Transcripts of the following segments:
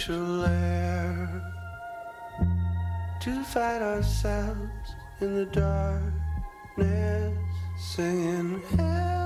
natural air to fight ourselves in the darkness, singing help.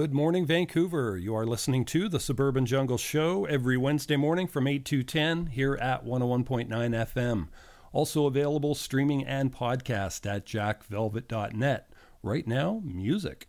Good morning, Vancouver. You are listening to the Suburban Jungle Show every Wednesday morning from 8 to 10 here at 101.9 FM. Also available streaming and podcast at jackvelvet.net. Right now, music.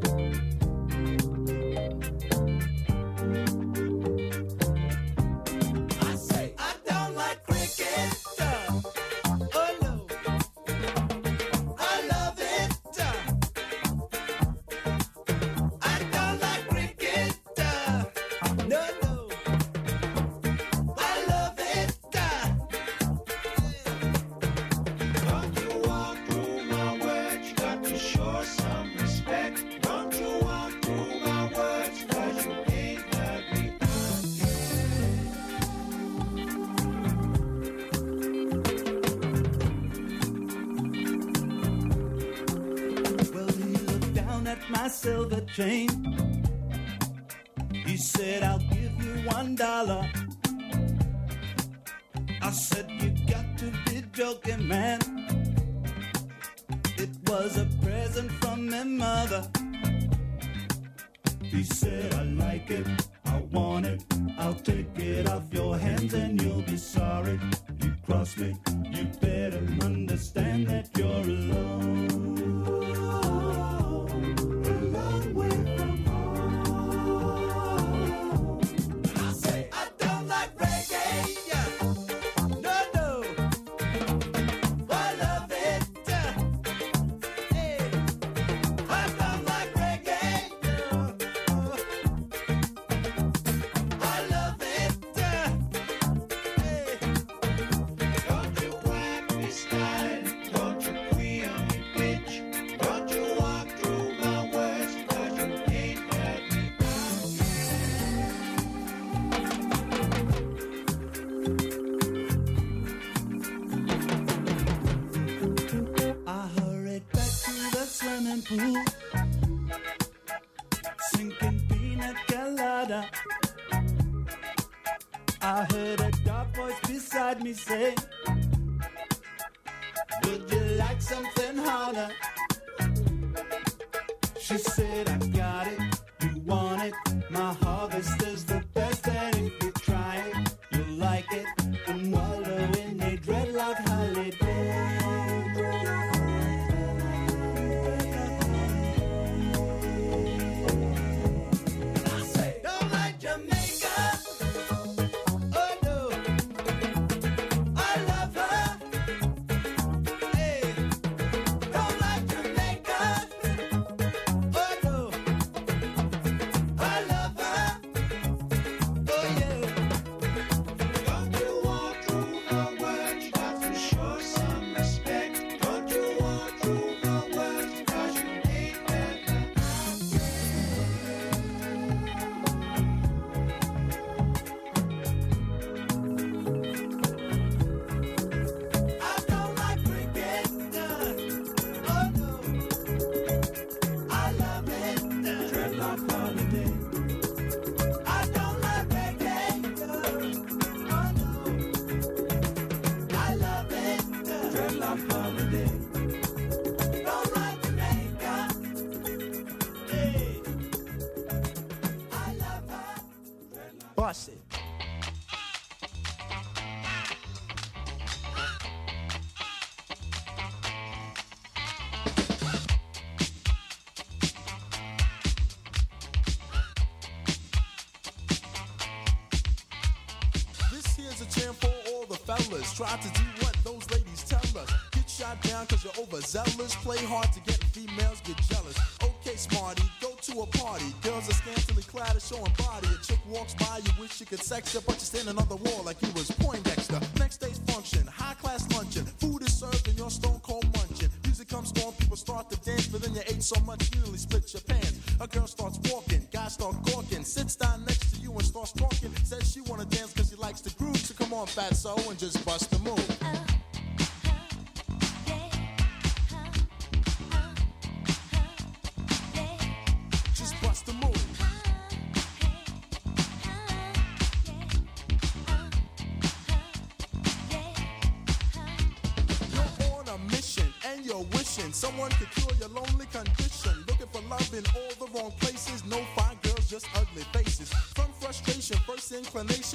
try to do what those ladies tell us. Get shot down cause you're overzealous. Play hard to get females get jealous. Okay, smarty, go to a party. Girls are scantily clad and showing body. A chick walks by, you wish you could sex her, but you're standing on the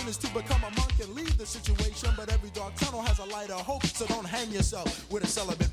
is to become a monk and leave the situation, but every dark tunnel has a light of hope, so don't hang yourself with a celibate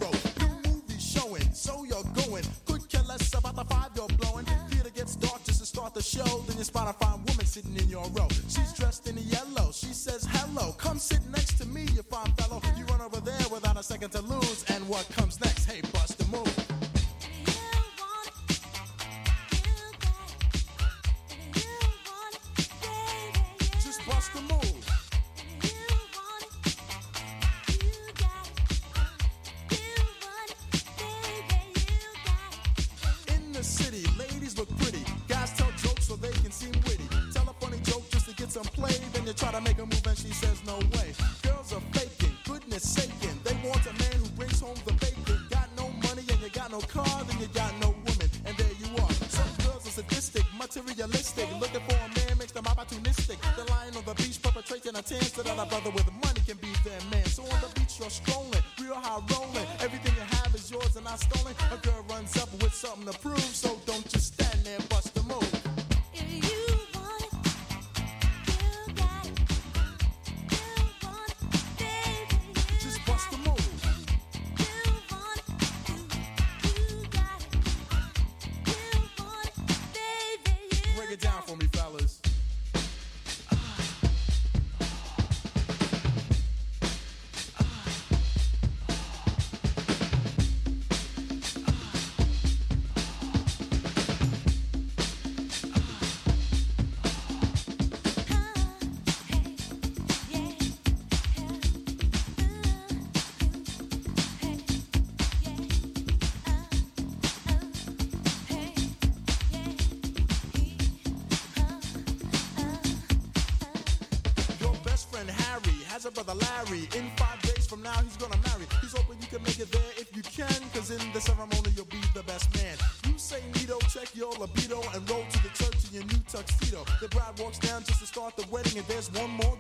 brother Larry. In five days from now, he's gonna marry. He's hoping you can make it there if you can, cause in the ceremony, you'll be the best man. You say neato, check your libido, and roll to the church in your new tuxedo. The bride walks down just to start the wedding, and there's one more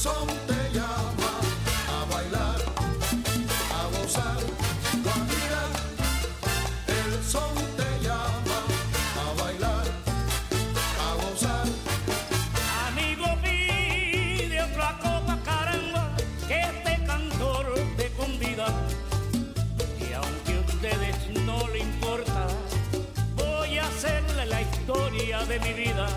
El sol te llama a bailar, a gozar, vanidad, el son te llama a bailar, a gozar, amigo mí de flaco caramba, que este cantor te convida, y aunque a ustedes no le importa, voy a hacerle la historia de mi vida.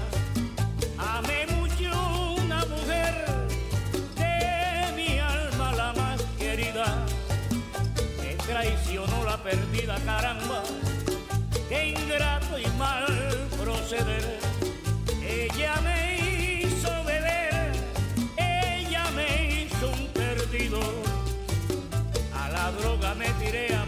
perdida, caramba, qué ingrato y mal proceder. Ella me hizo beber, ella me hizo un perdido, a la droga me tiré a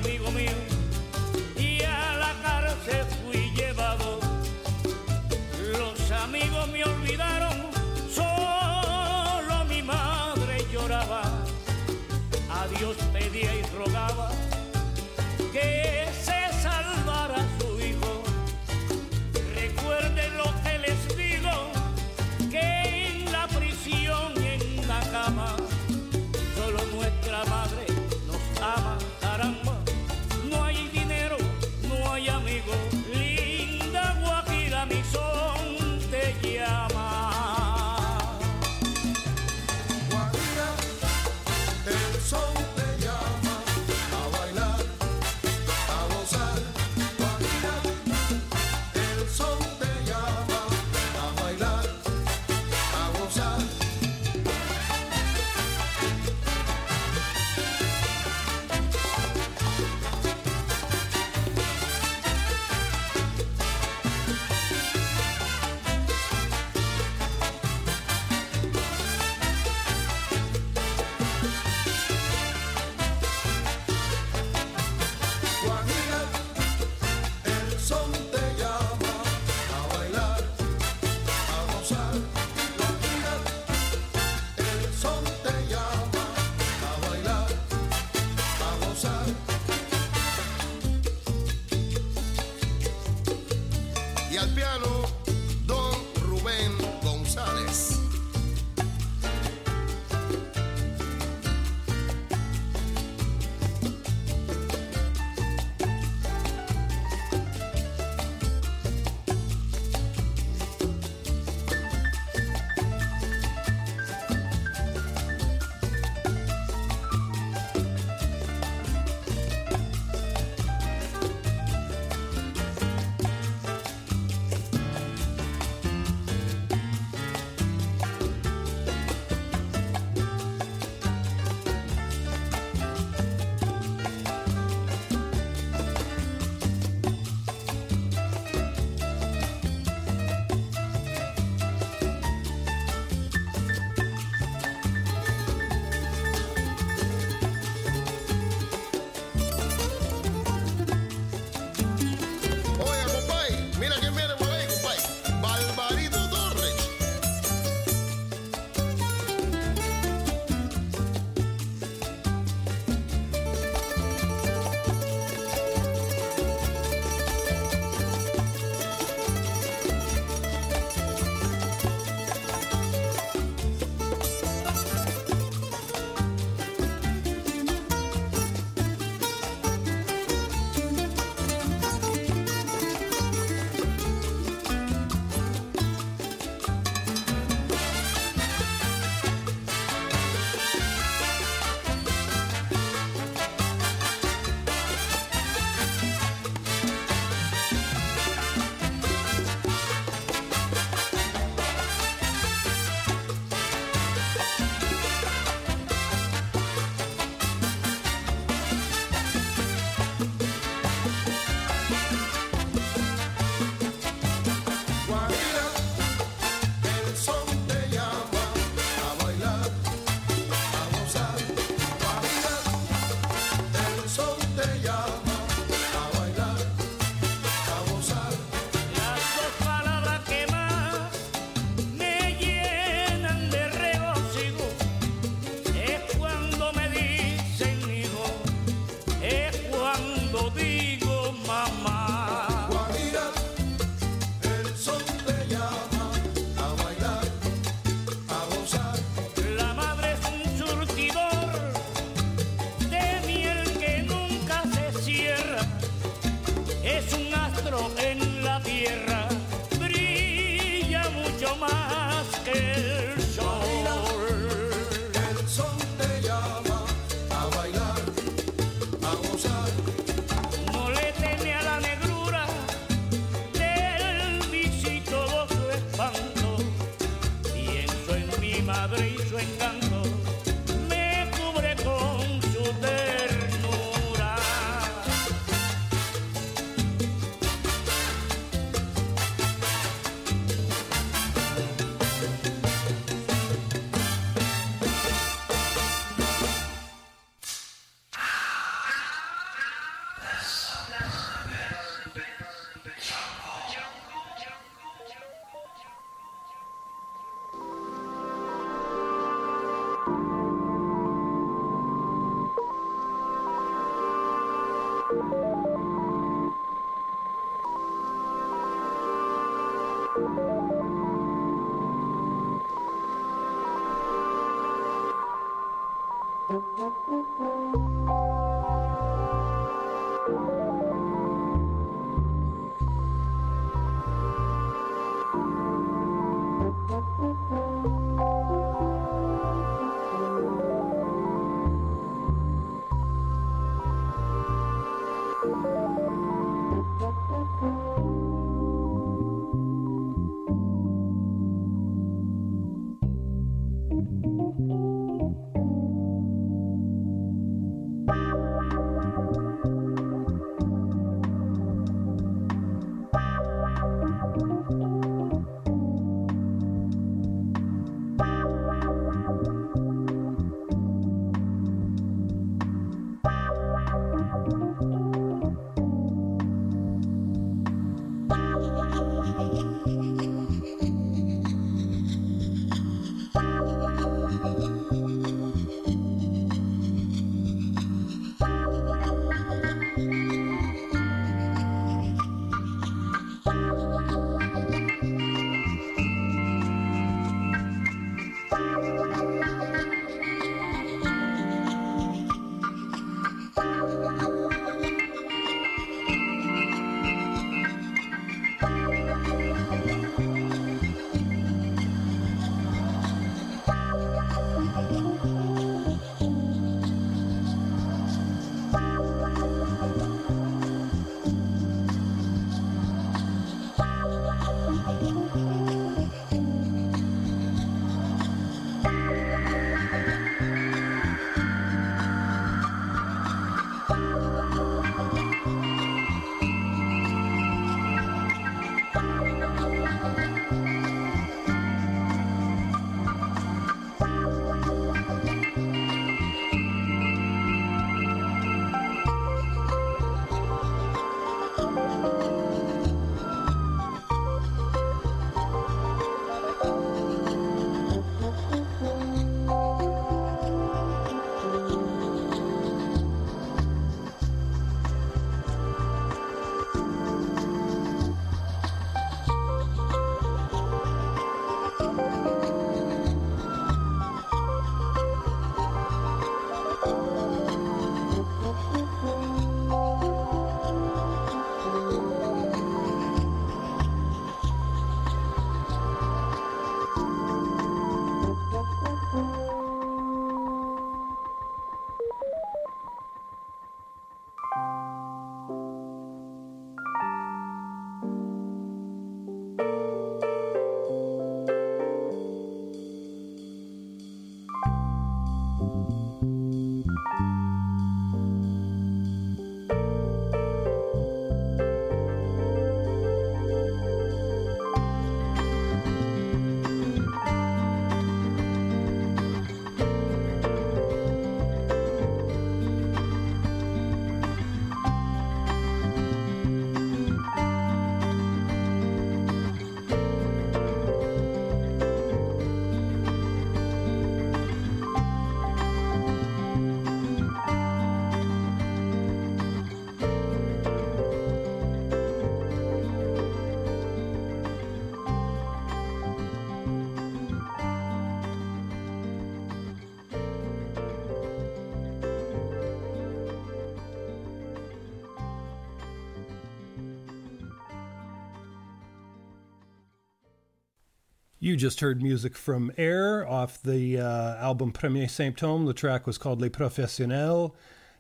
You just heard music from Air off the uh, album Premiers Symptômes. The track was called Les Professionnels.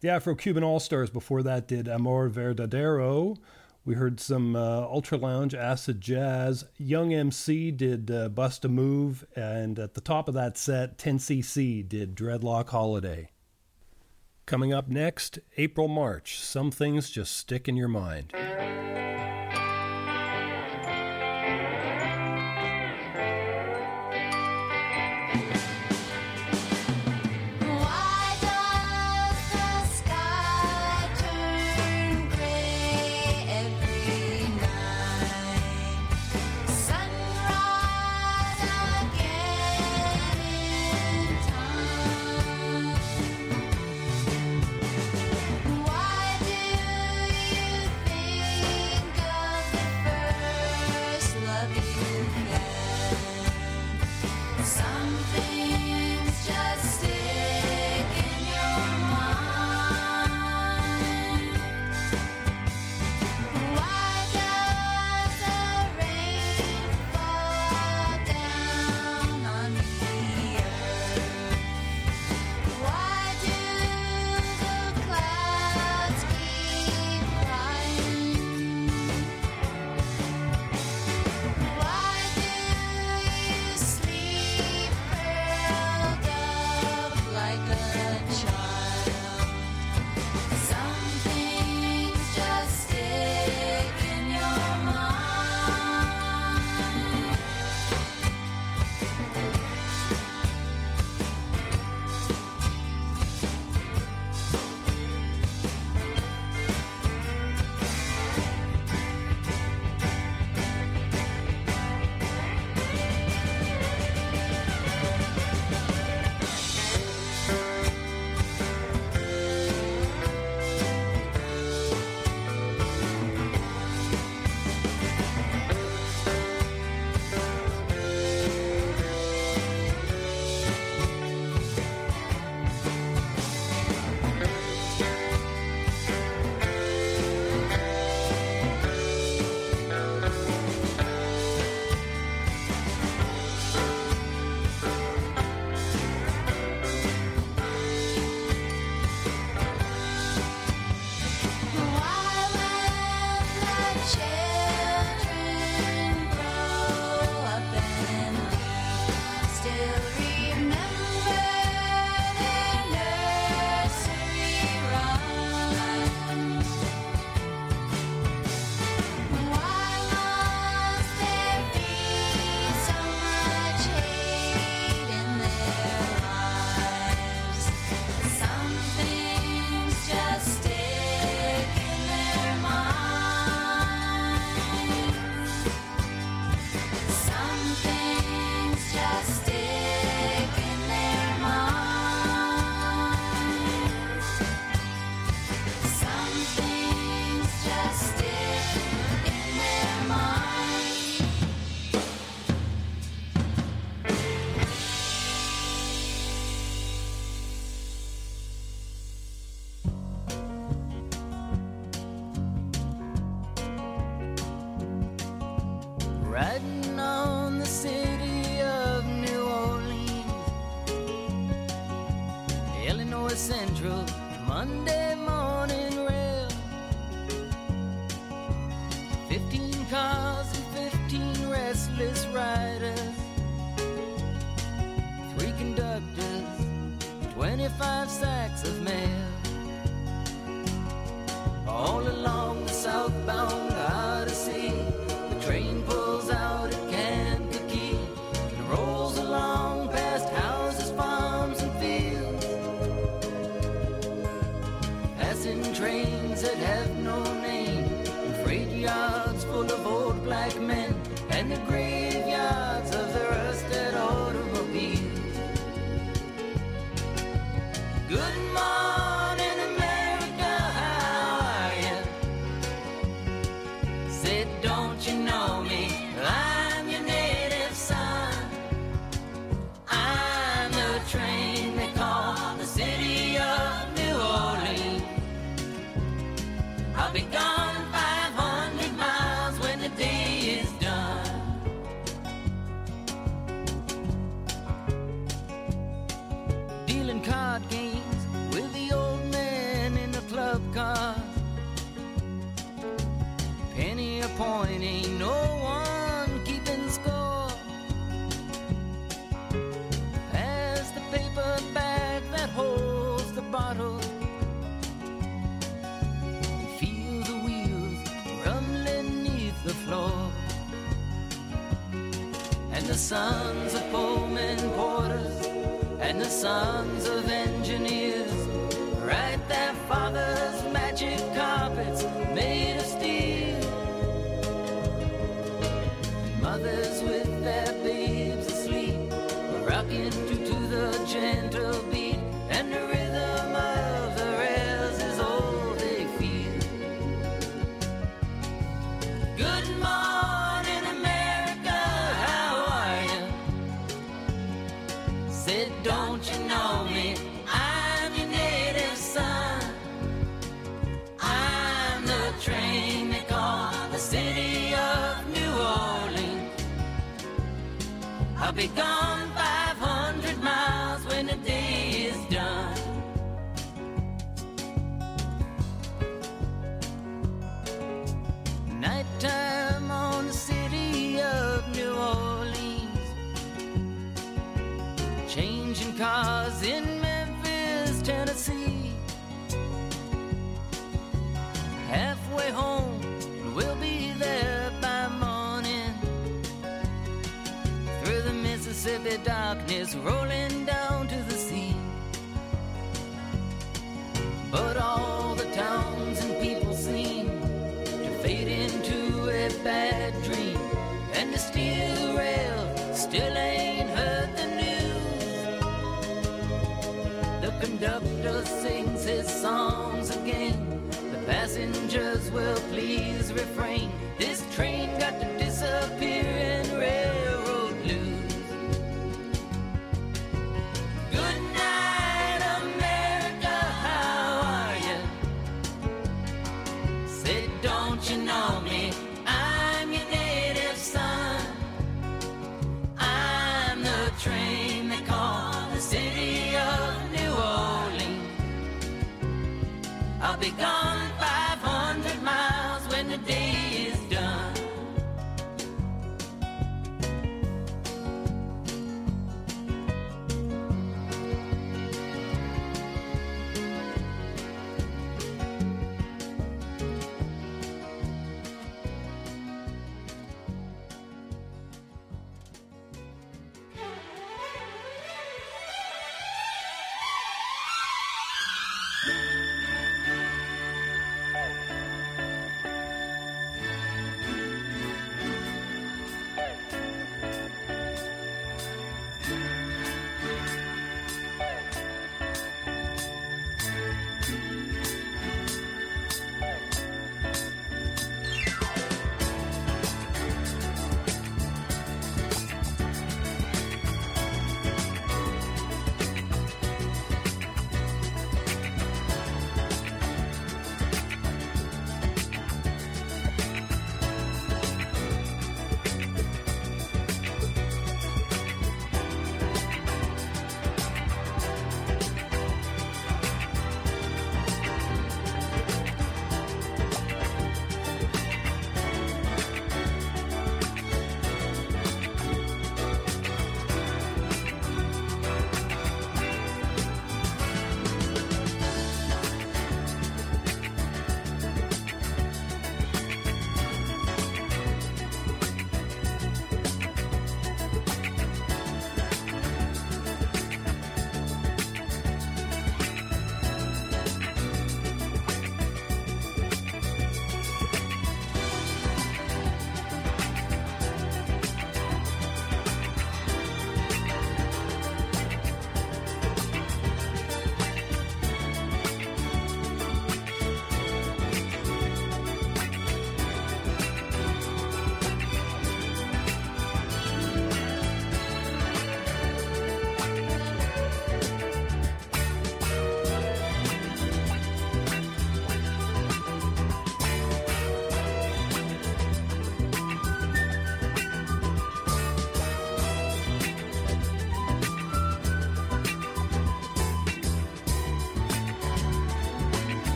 The Afro Cuban All Stars before that did Amor Verdadero. We heard some uh, Ultra Lounge, Acid Jazz. Young MC did uh, Bust a Move. And at the top of that set, 10cc did Dreadlock Holiday. Coming up next, April March. Some things just stick in your mind. Sons of Pullman porters and the sons of engineers write their father's magic carpets made of steel. Mothers with their babes asleep, rocking to, to the gentle be gone darkness, rolling down to the sea. But all the towns and people seem to fade into a bad dream. And the steel rail still ain't heard the news. The conductor sings his songs again. The passengers will please refrain. This train got to disappear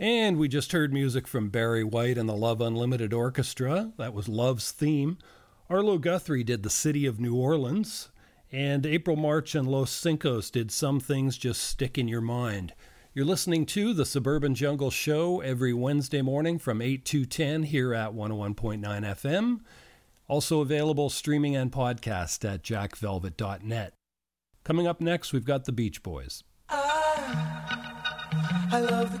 And we just heard music from Barry White and the Love Unlimited Orchestra. That was Love's theme. Arlo Guthrie did The City of New Orleans. And April March and Los Cinco's did Some Things Just Stick in Your Mind. You're listening to the Suburban Jungle Show every Wednesday morning from 8 to 10 here at 101.9 FM. Also available streaming and podcast at jackvelvet.net. Coming up next, we've got the Beach Boys. Ah, I love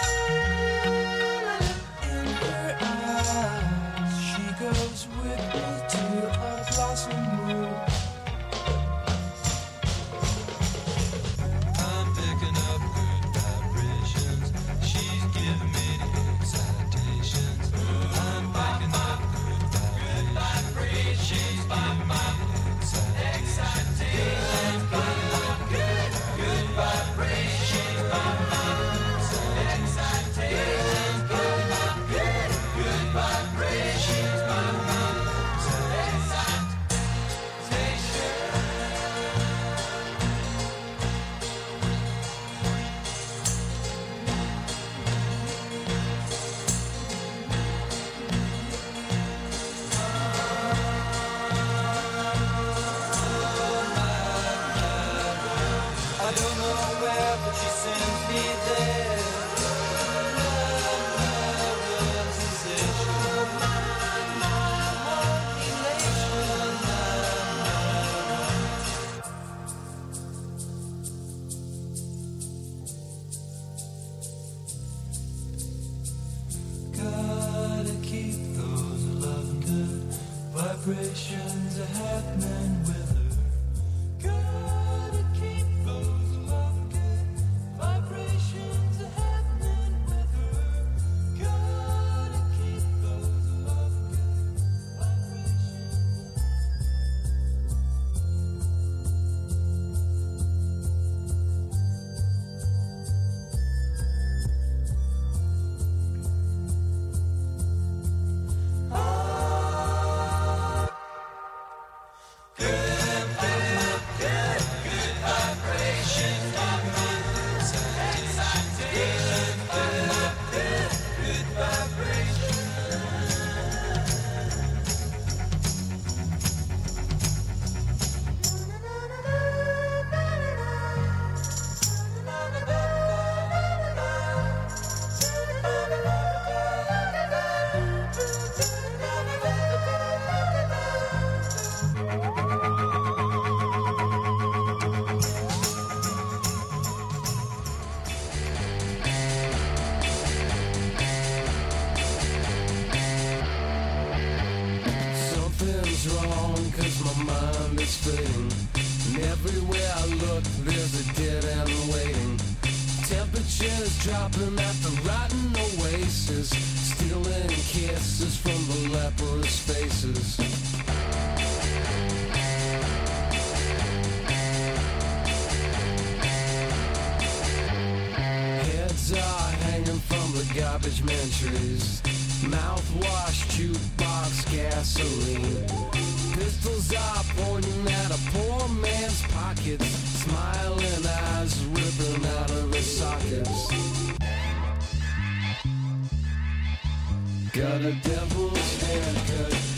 And everywhere I look there's a dead end waiting Temperatures dropping at the rotten oasis Stealing kisses from the leprous faces Heads are hanging from the garbage man trees. Mouthwash, jukebox, gasoline. Pistols are pointing at a poor man's pockets. Smiling eyes ripping out of his sockets. Got a devil's haircut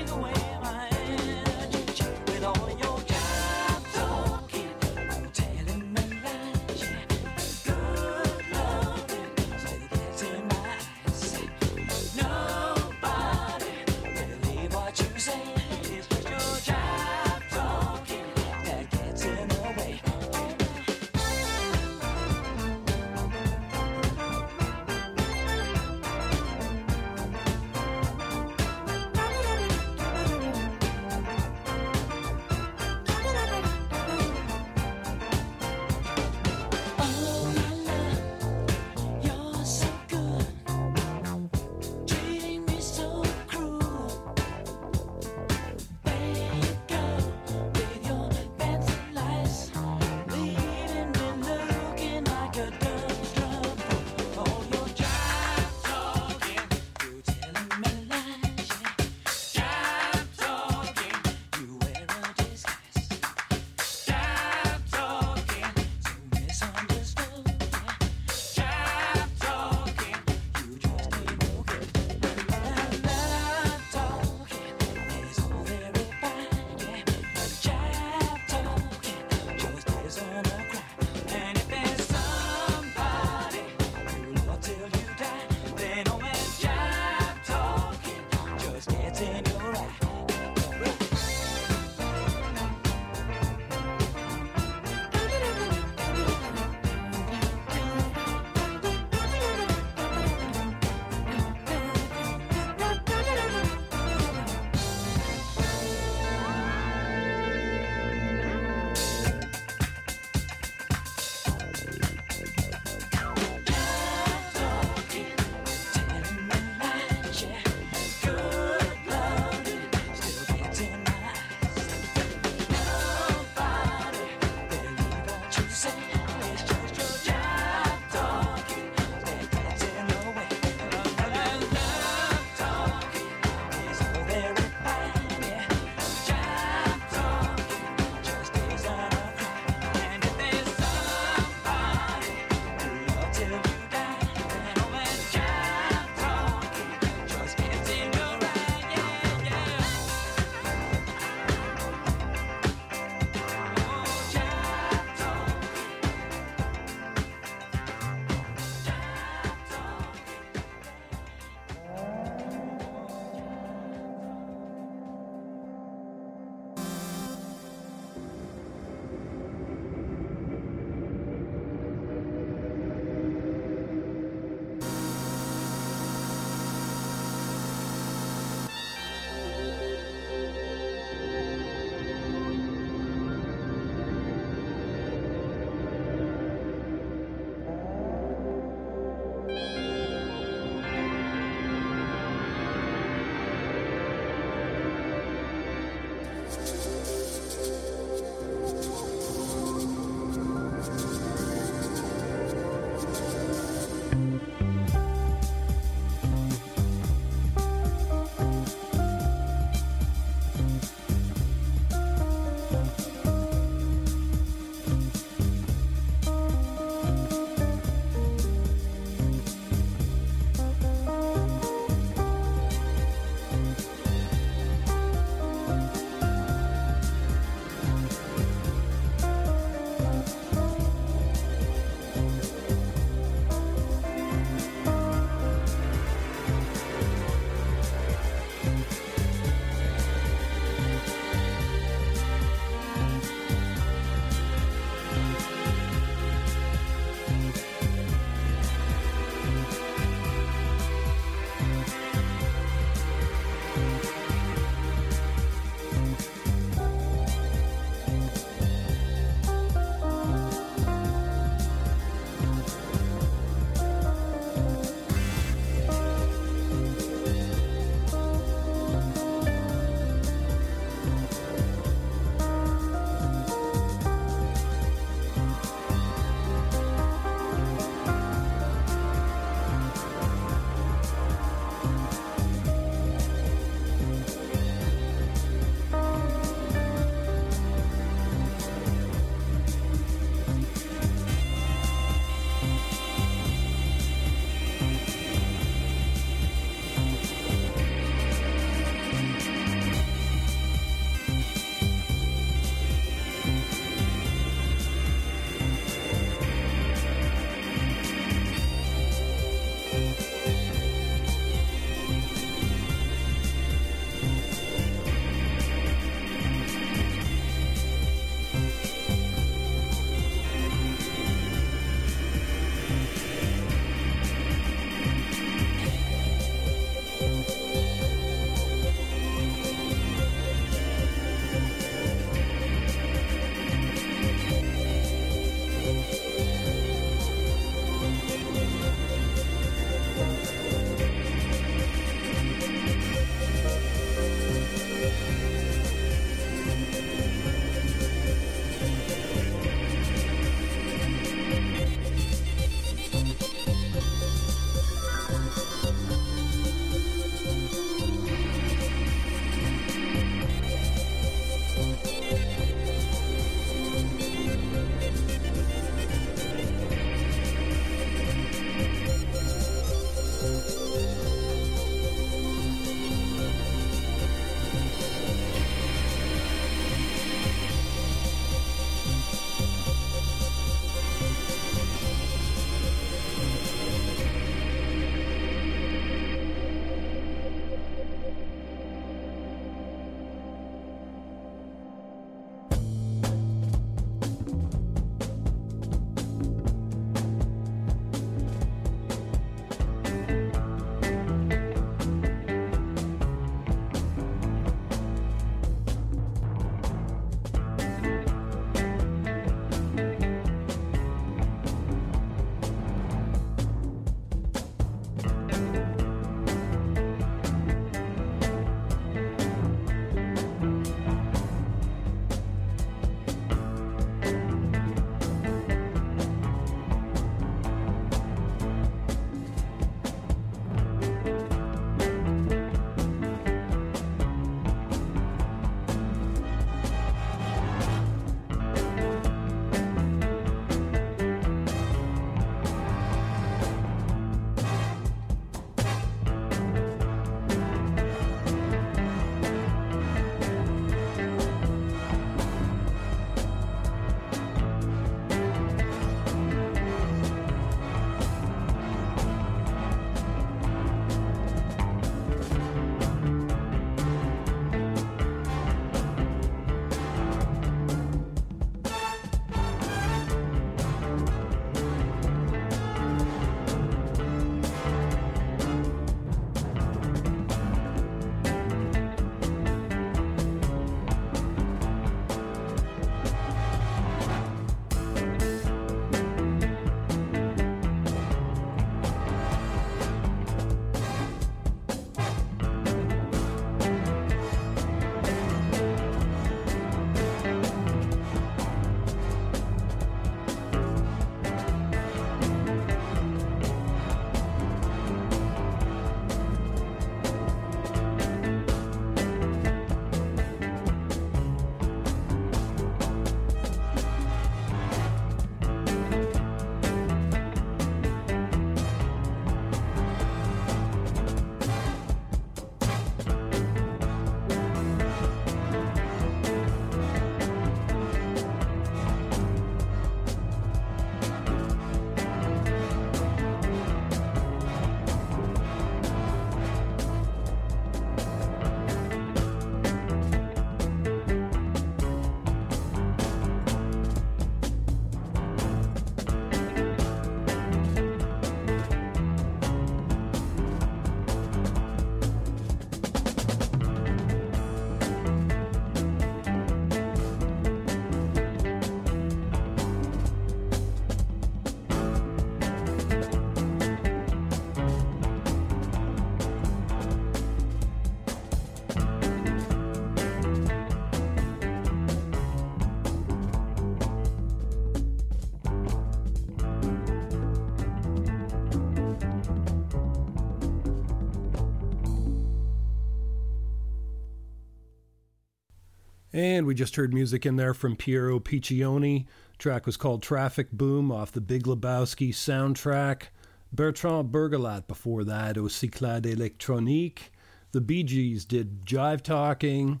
And we just heard music in there from Piero Piccioni. Track was called Traffic Boom off the Big Lebowski soundtrack. Bertrand Burgalat before that, Aux Cyclades Electronique. The Bee Gees did Jive Talking.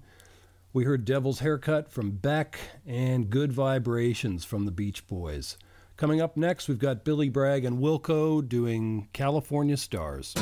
We heard Devil's Haircut from Beck and Good Vibrations from the Beach Boys. Coming up next, we've got Billy Bragg and Wilco doing California Stars.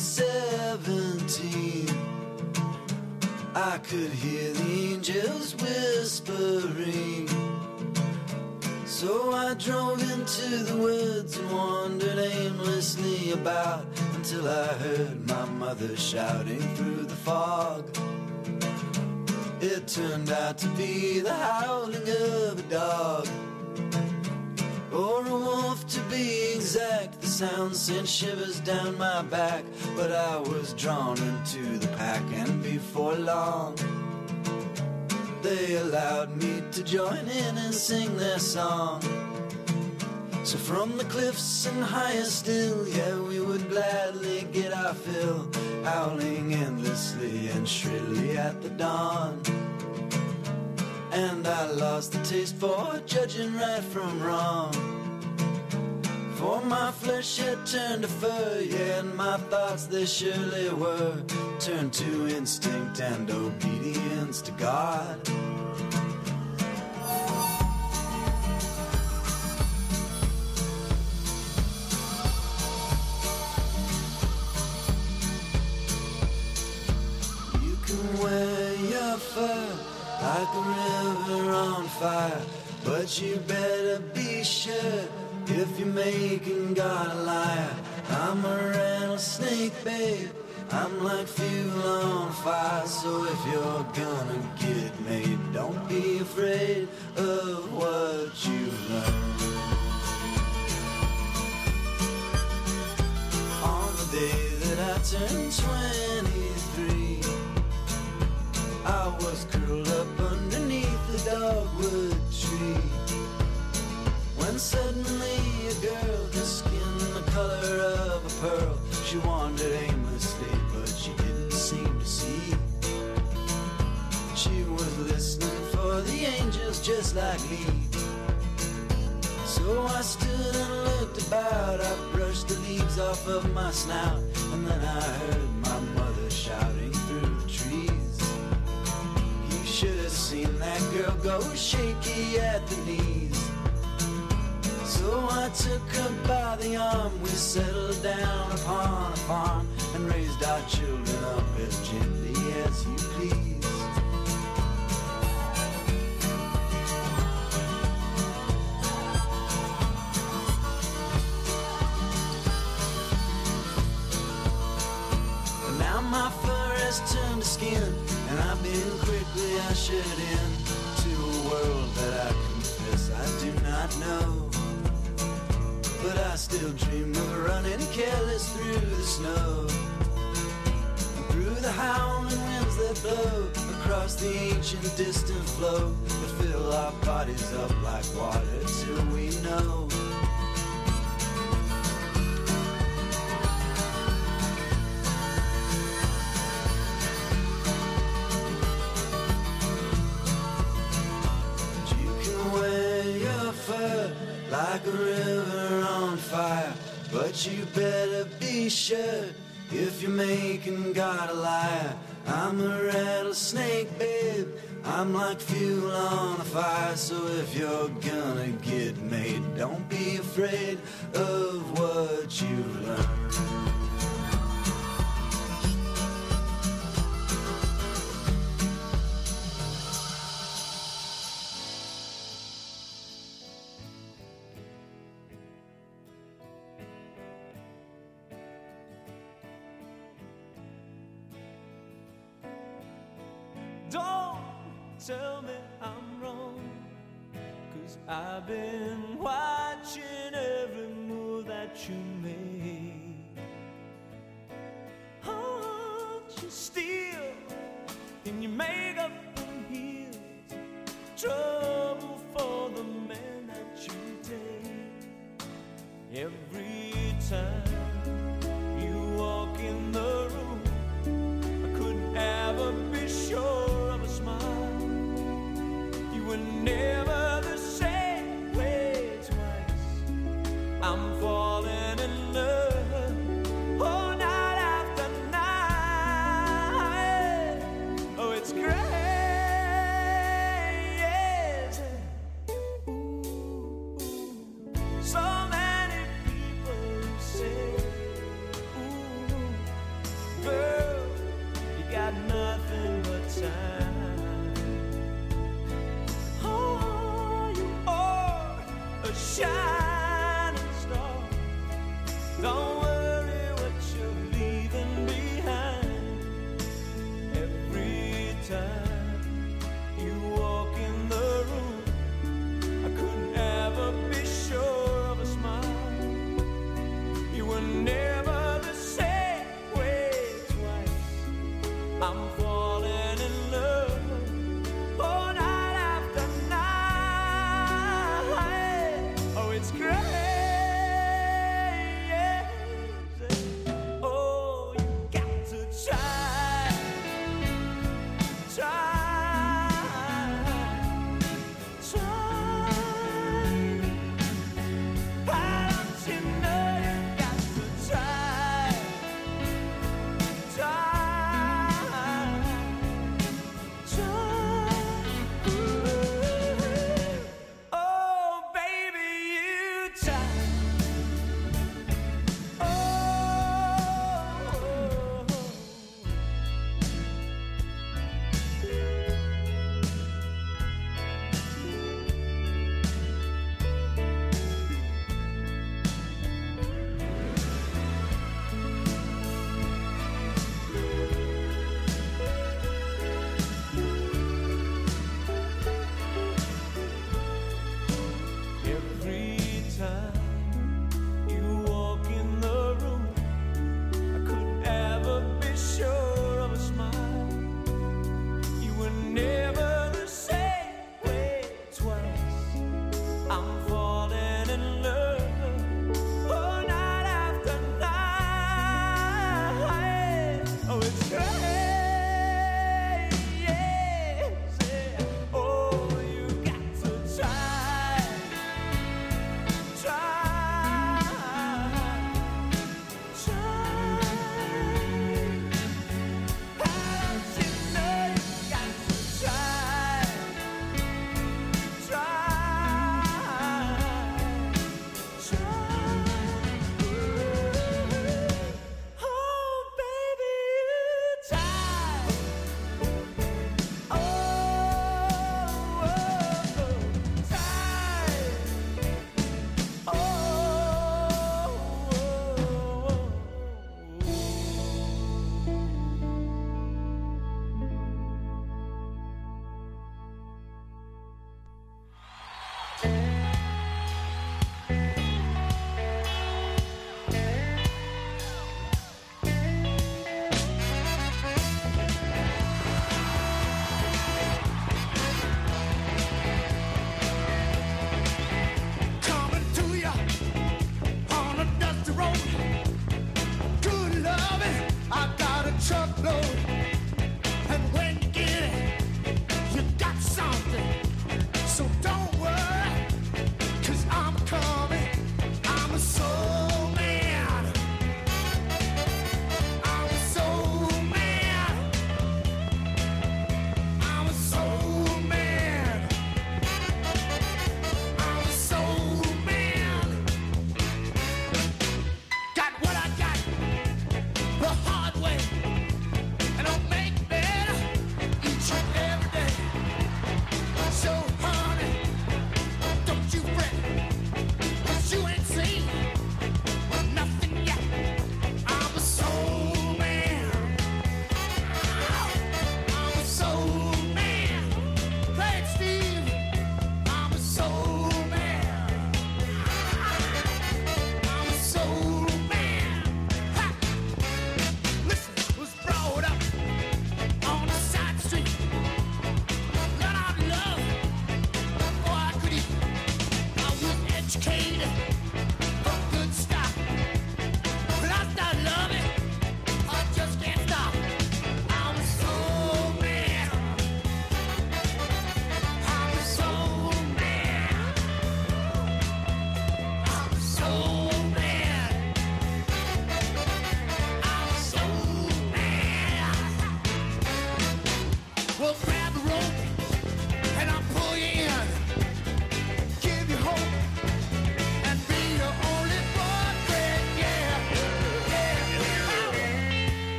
17, I could hear the angels whispering. So I drove into the woods and wandered aimlessly about until I heard my mother shouting through the fog. It turned out to be the howling sound sent shivers down my back. But I was drawn into the pack, and before long, they allowed me to join in and sing their song. So from the cliffs and higher still, yeah, we would gladly get our fill, howling endlessly and shrilly at the dawn. And I lost the taste for judging right from wrong. For my flesh had turned to fur, yeah, and my thoughts they surely were turned to instinct and obedience to God. You can wear your fur like a river on fire, but you better be sure if you're making God a liar. I'm a rattlesnake, babe. I'm like fuel on fire, so if you're gonna get made, don't be afraid of what you learn. On the day that I turned 23, I was curled up underneath the dogwood tree. When suddenly a girl, her skin the color of a pearl, she wandered aimlessly, but she didn't seem to see. She was listening for the angels just like me. So I stood and looked about. I brushed the leaves off of my snout, and then I heard my mother shouting through the trees. You should have seen that girl go shaky at the knees. So I took her by the arm. We settled down upon a farm and raised our children up as gently as you please. Now my fur has turned to skin, and I've been quickly ushered in to a world that I confess I do not know. But I still dream of running careless through the snow. Through the howling winds that blow across the ancient distant flow that fill our bodies up like water till we know. You can wear your fur like a river but you better be sure if you're making God a liar. I'm a rattlesnake, babe. I'm like fuel on a fire, so if you're gonna get made, don't be afraid of what you learn.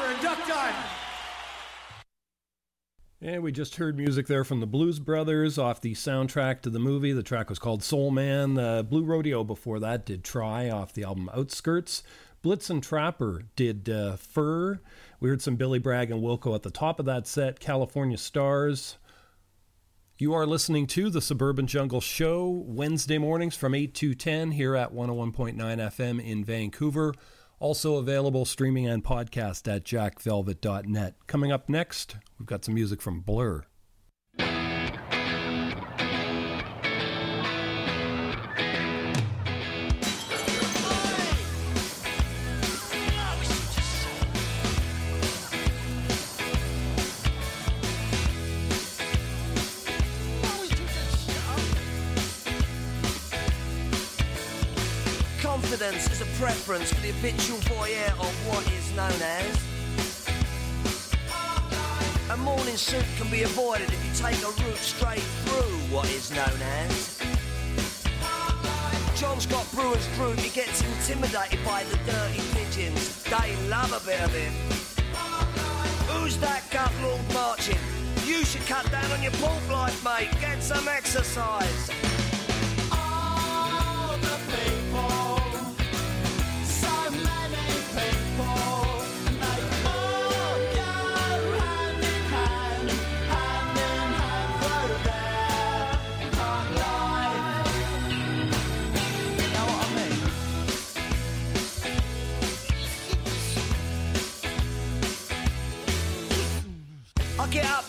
And Duck. And we just heard music there from the Blues Brothers off the soundtrack to the movie. The track was called Soul Man. Uh, Blue Rodeo before that did Try off the album Outskirts. Blitz and Trapper did uh, Fur. We heard some Billy Bragg and Wilco at the top of that set. California Stars. You are listening to the Suburban Jungle Show Wednesday mornings from 8 to 10 here at 101.9 FM in Vancouver. Also available streaming and podcast at jackvelvet.net. Coming up next, we've got some music from Blur. The habitual voyeur of what is known as. A morning suit can be avoided if you take a route straight through what is known as. John Scott Brewer's group, he gets intimidated by the dirty pigeons. They love a bit of him. Who's that gut lord marching? You should cut down on your pork life, mate. Get some exercise.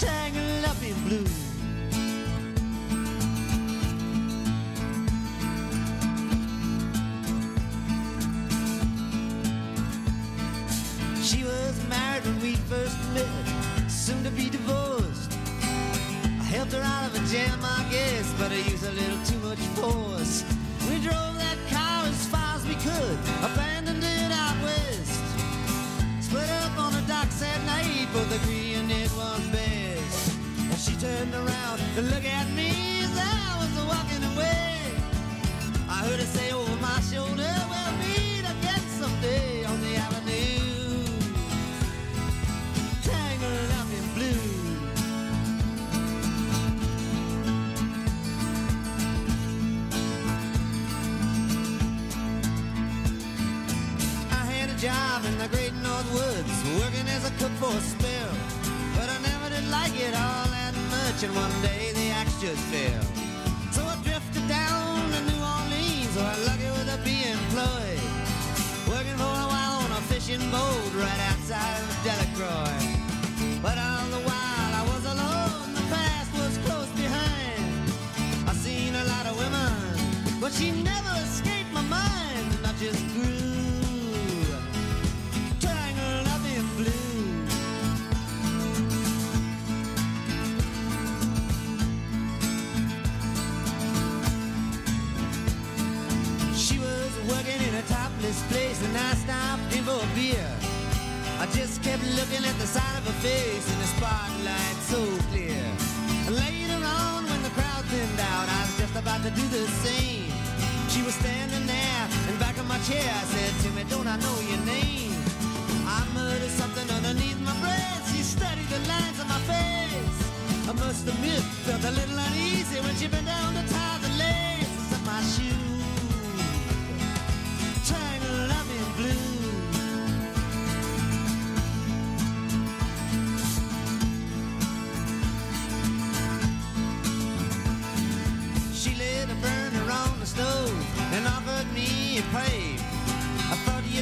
Tangled up in blue. She was married when we first met, soon to be divorced. I helped her out of a jam, I guess, but I used a little too much force. We drove that car as far as we could, abandoned it out west. Split up on the docks at night, both agreeing it was best turned around to look at me as I was walking away. I heard her say over my shoulder, we'll meet again someday on the avenue. Tangled up in blue. I had a job in the great north woods, working as a cook for a spell. But I never did like it all and one day the axe just fell. So I drifted down to New Orleans, where I'm lucky with a be employed. Working for a while on a fishing boat right outside of Delacroix. But all the while I was alone, the past was close behind. I seen a lot of women, but she never just kept looking at the side of her face in the spotlight so clear. Later on, when the crowd thinned out, I was just about to do the same. She was standing there in back of my chair. I said to me, Don't I know your name? I muttered something underneath my breath. She studied the lines on my face. I must admit, felt a little uneasy when she bent down to tie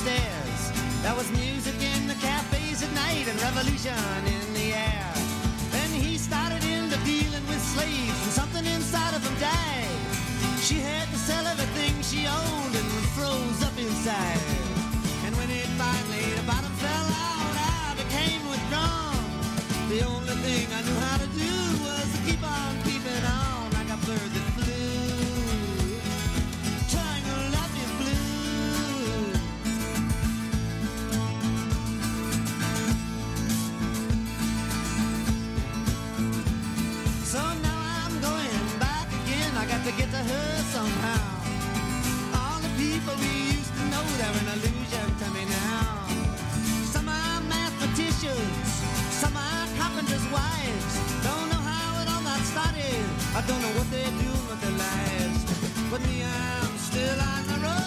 down the stairs. There was music in the cafes at night and revolution in the air. Then he started into dealing with slaves, and something inside of him died. She had to sell everything she owned wives. Don't know how it all got started. I don't know what they're doing with their lives. But me, I'm still on the road,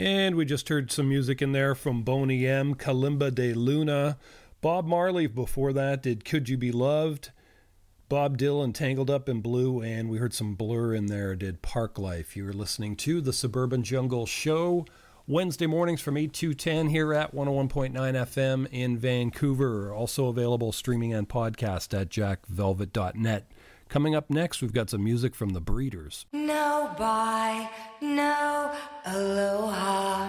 And we just heard some music in there from Boney M, Kalimba de Luna. Bob Marley before that did Could You Be Loved? Bob Dylan Tangled Up in Blue, and we heard some blur in there, did Park Life. You're listening to the Suburban Jungle Show. Wednesday mornings from 8 to 10 here at 101.9 FM in Vancouver. Also available streaming and podcast at jackvelvet.net. Coming up next, we've got some music from the Breeders. No bye, no aloha.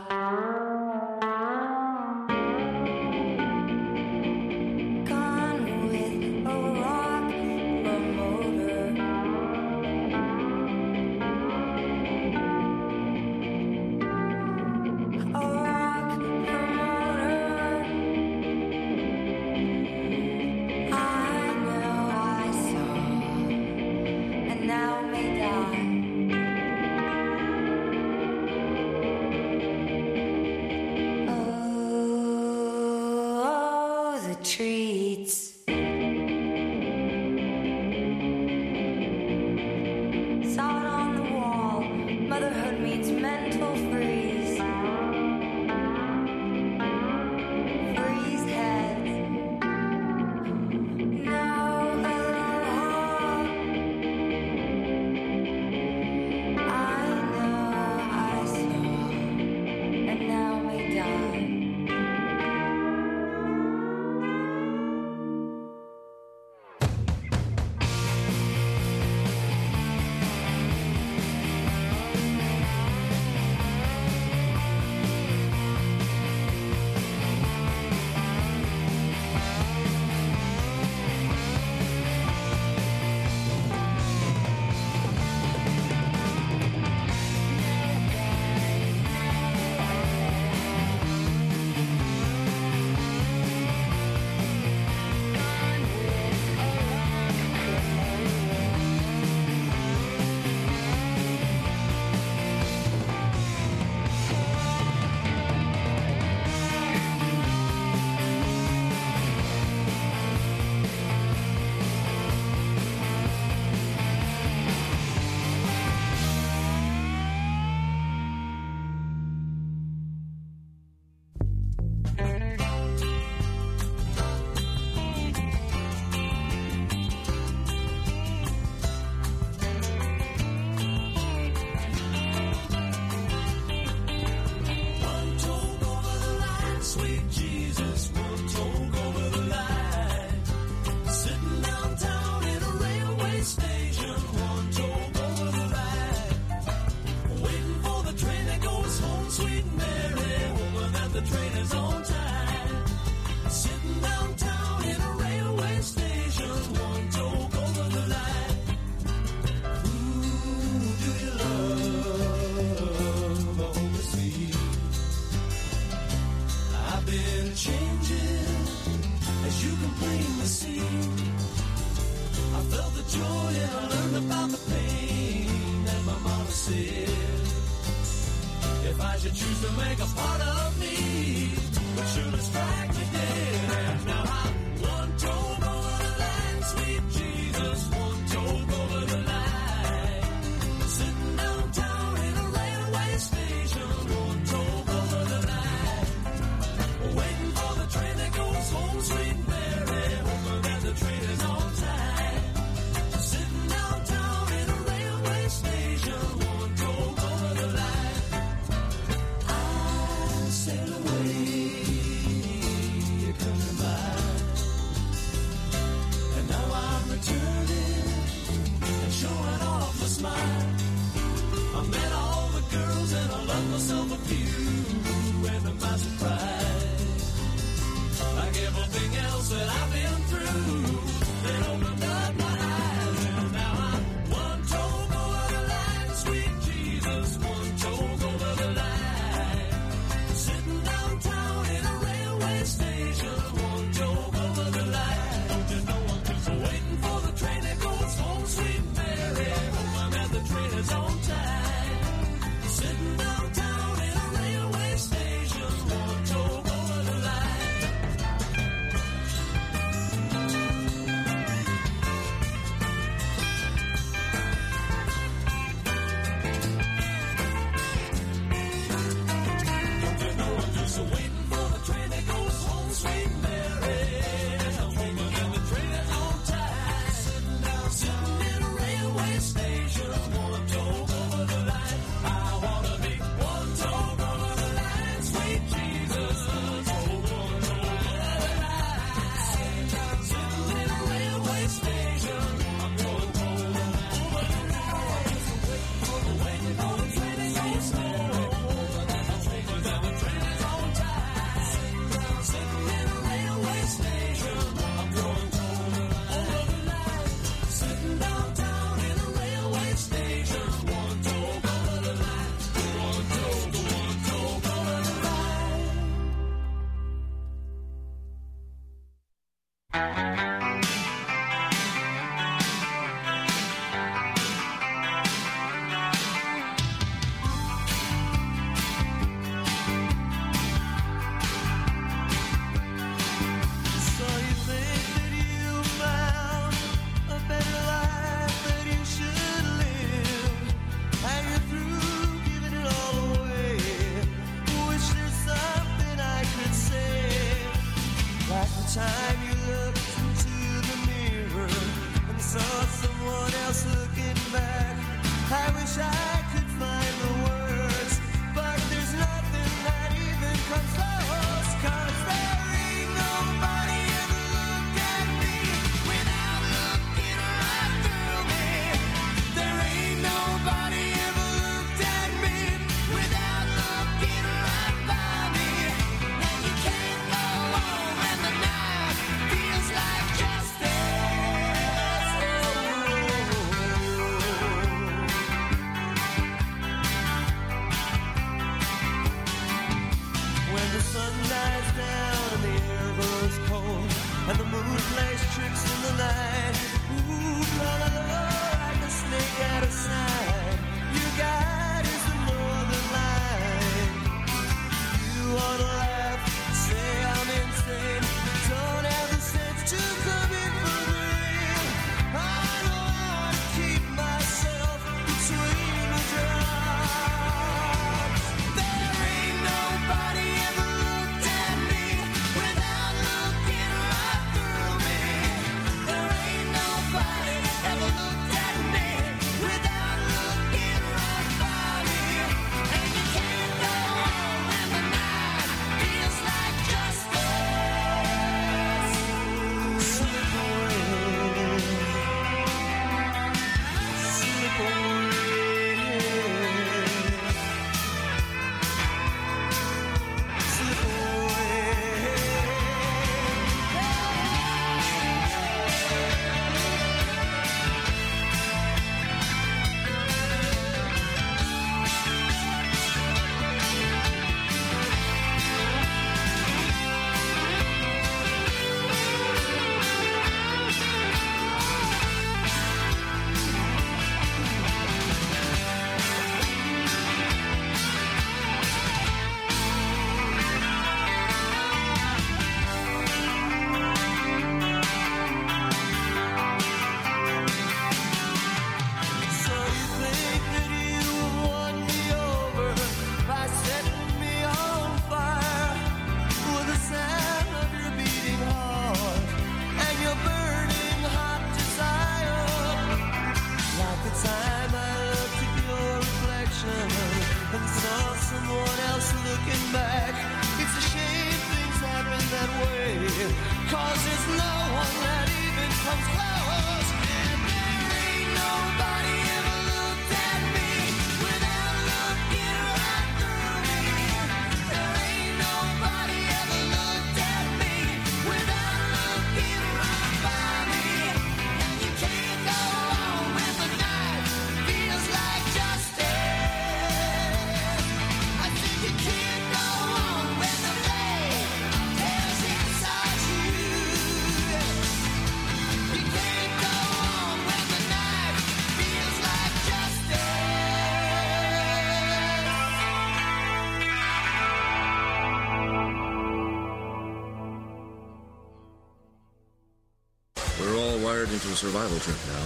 survival trip now.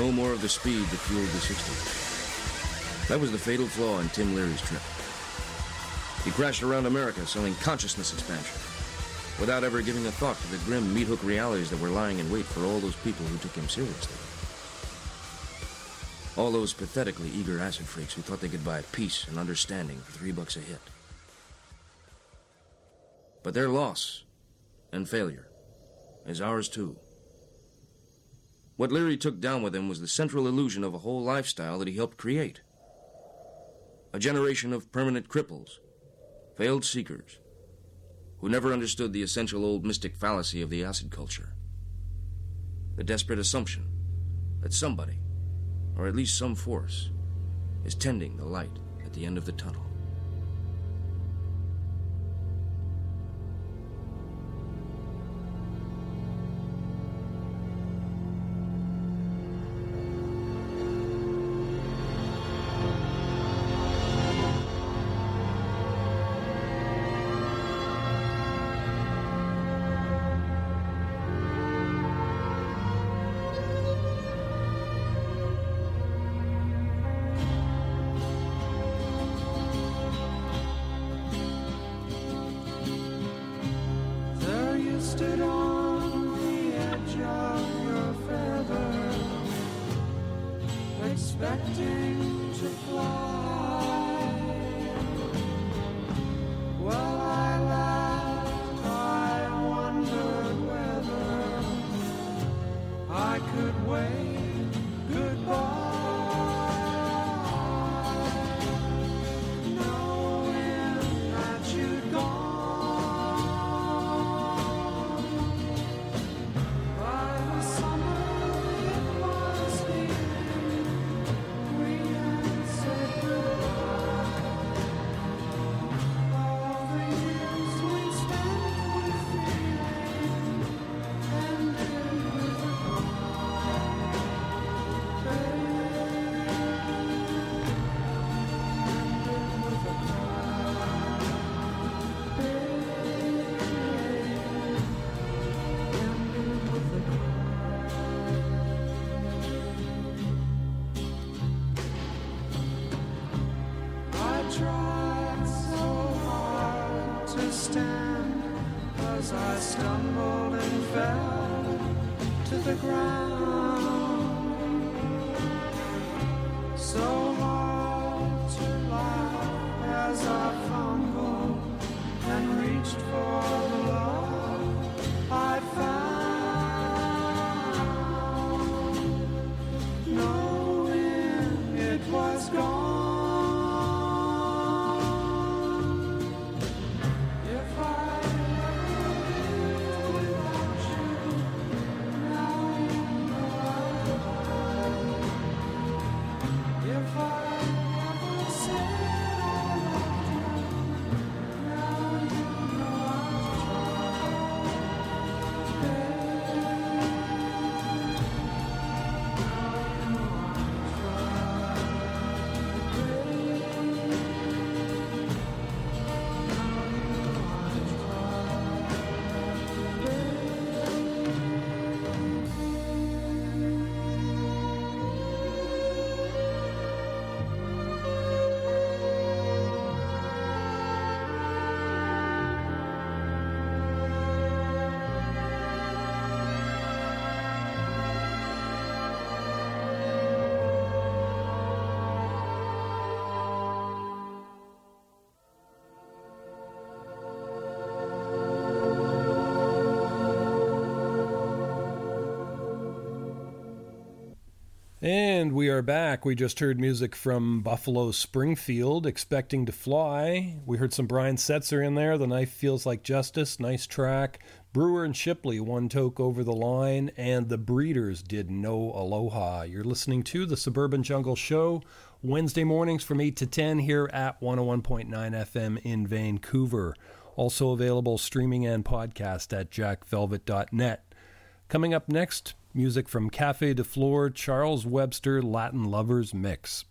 No more of the speed that fueled the 60s. That was the fatal flaw in Tim Leary's trip. He crashed around America selling consciousness expansion without ever giving a thought to the grim meat hook realities that were lying in wait for all those people who took him seriously. All those pathetically eager acid freaks who thought they could buy peace and understanding for three bucks a hit. But their loss and failure is ours too. What Leary took down with him was the central illusion of a whole lifestyle that he helped create. A generation of permanent cripples, failed seekers, who never understood the essential old mystic fallacy of the acid culture. The desperate assumption that somebody, or at least some force, is tending the light at the end of the tunnel. And we are back. We just heard music from Buffalo Springfield, Expecting to Fly. We heard some Brian Setzer in there. The Knife Feels Like Justice, nice track. Brewer and Shipley, One Toke Over the Line. And The Breeders did No Aloha. You're listening to The Suburban Jungle Show, Wednesday mornings from 8 to 10 here at 101.9 FM in Vancouver. Also available streaming and podcast at jackvelvet.net. Coming up next, music from Cafe de Flore, Charles Webster Latin Lovers Mix.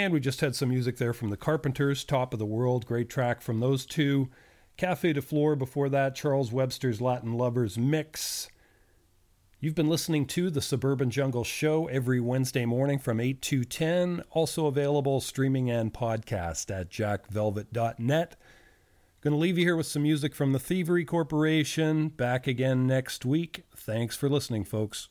And we just had some music there from the Carpenters, Top of the World, great track from those two. Cafe de Flore before that, Charles Webster's Latin Lovers Mix. You've been listening to the Suburban Jungle Show every Wednesday morning from 8 to 10, also available streaming and podcast at jackvelvet.net. Going to leave you here with some music from the Thievery Corporation. Back again next week. Thanks for listening, folks.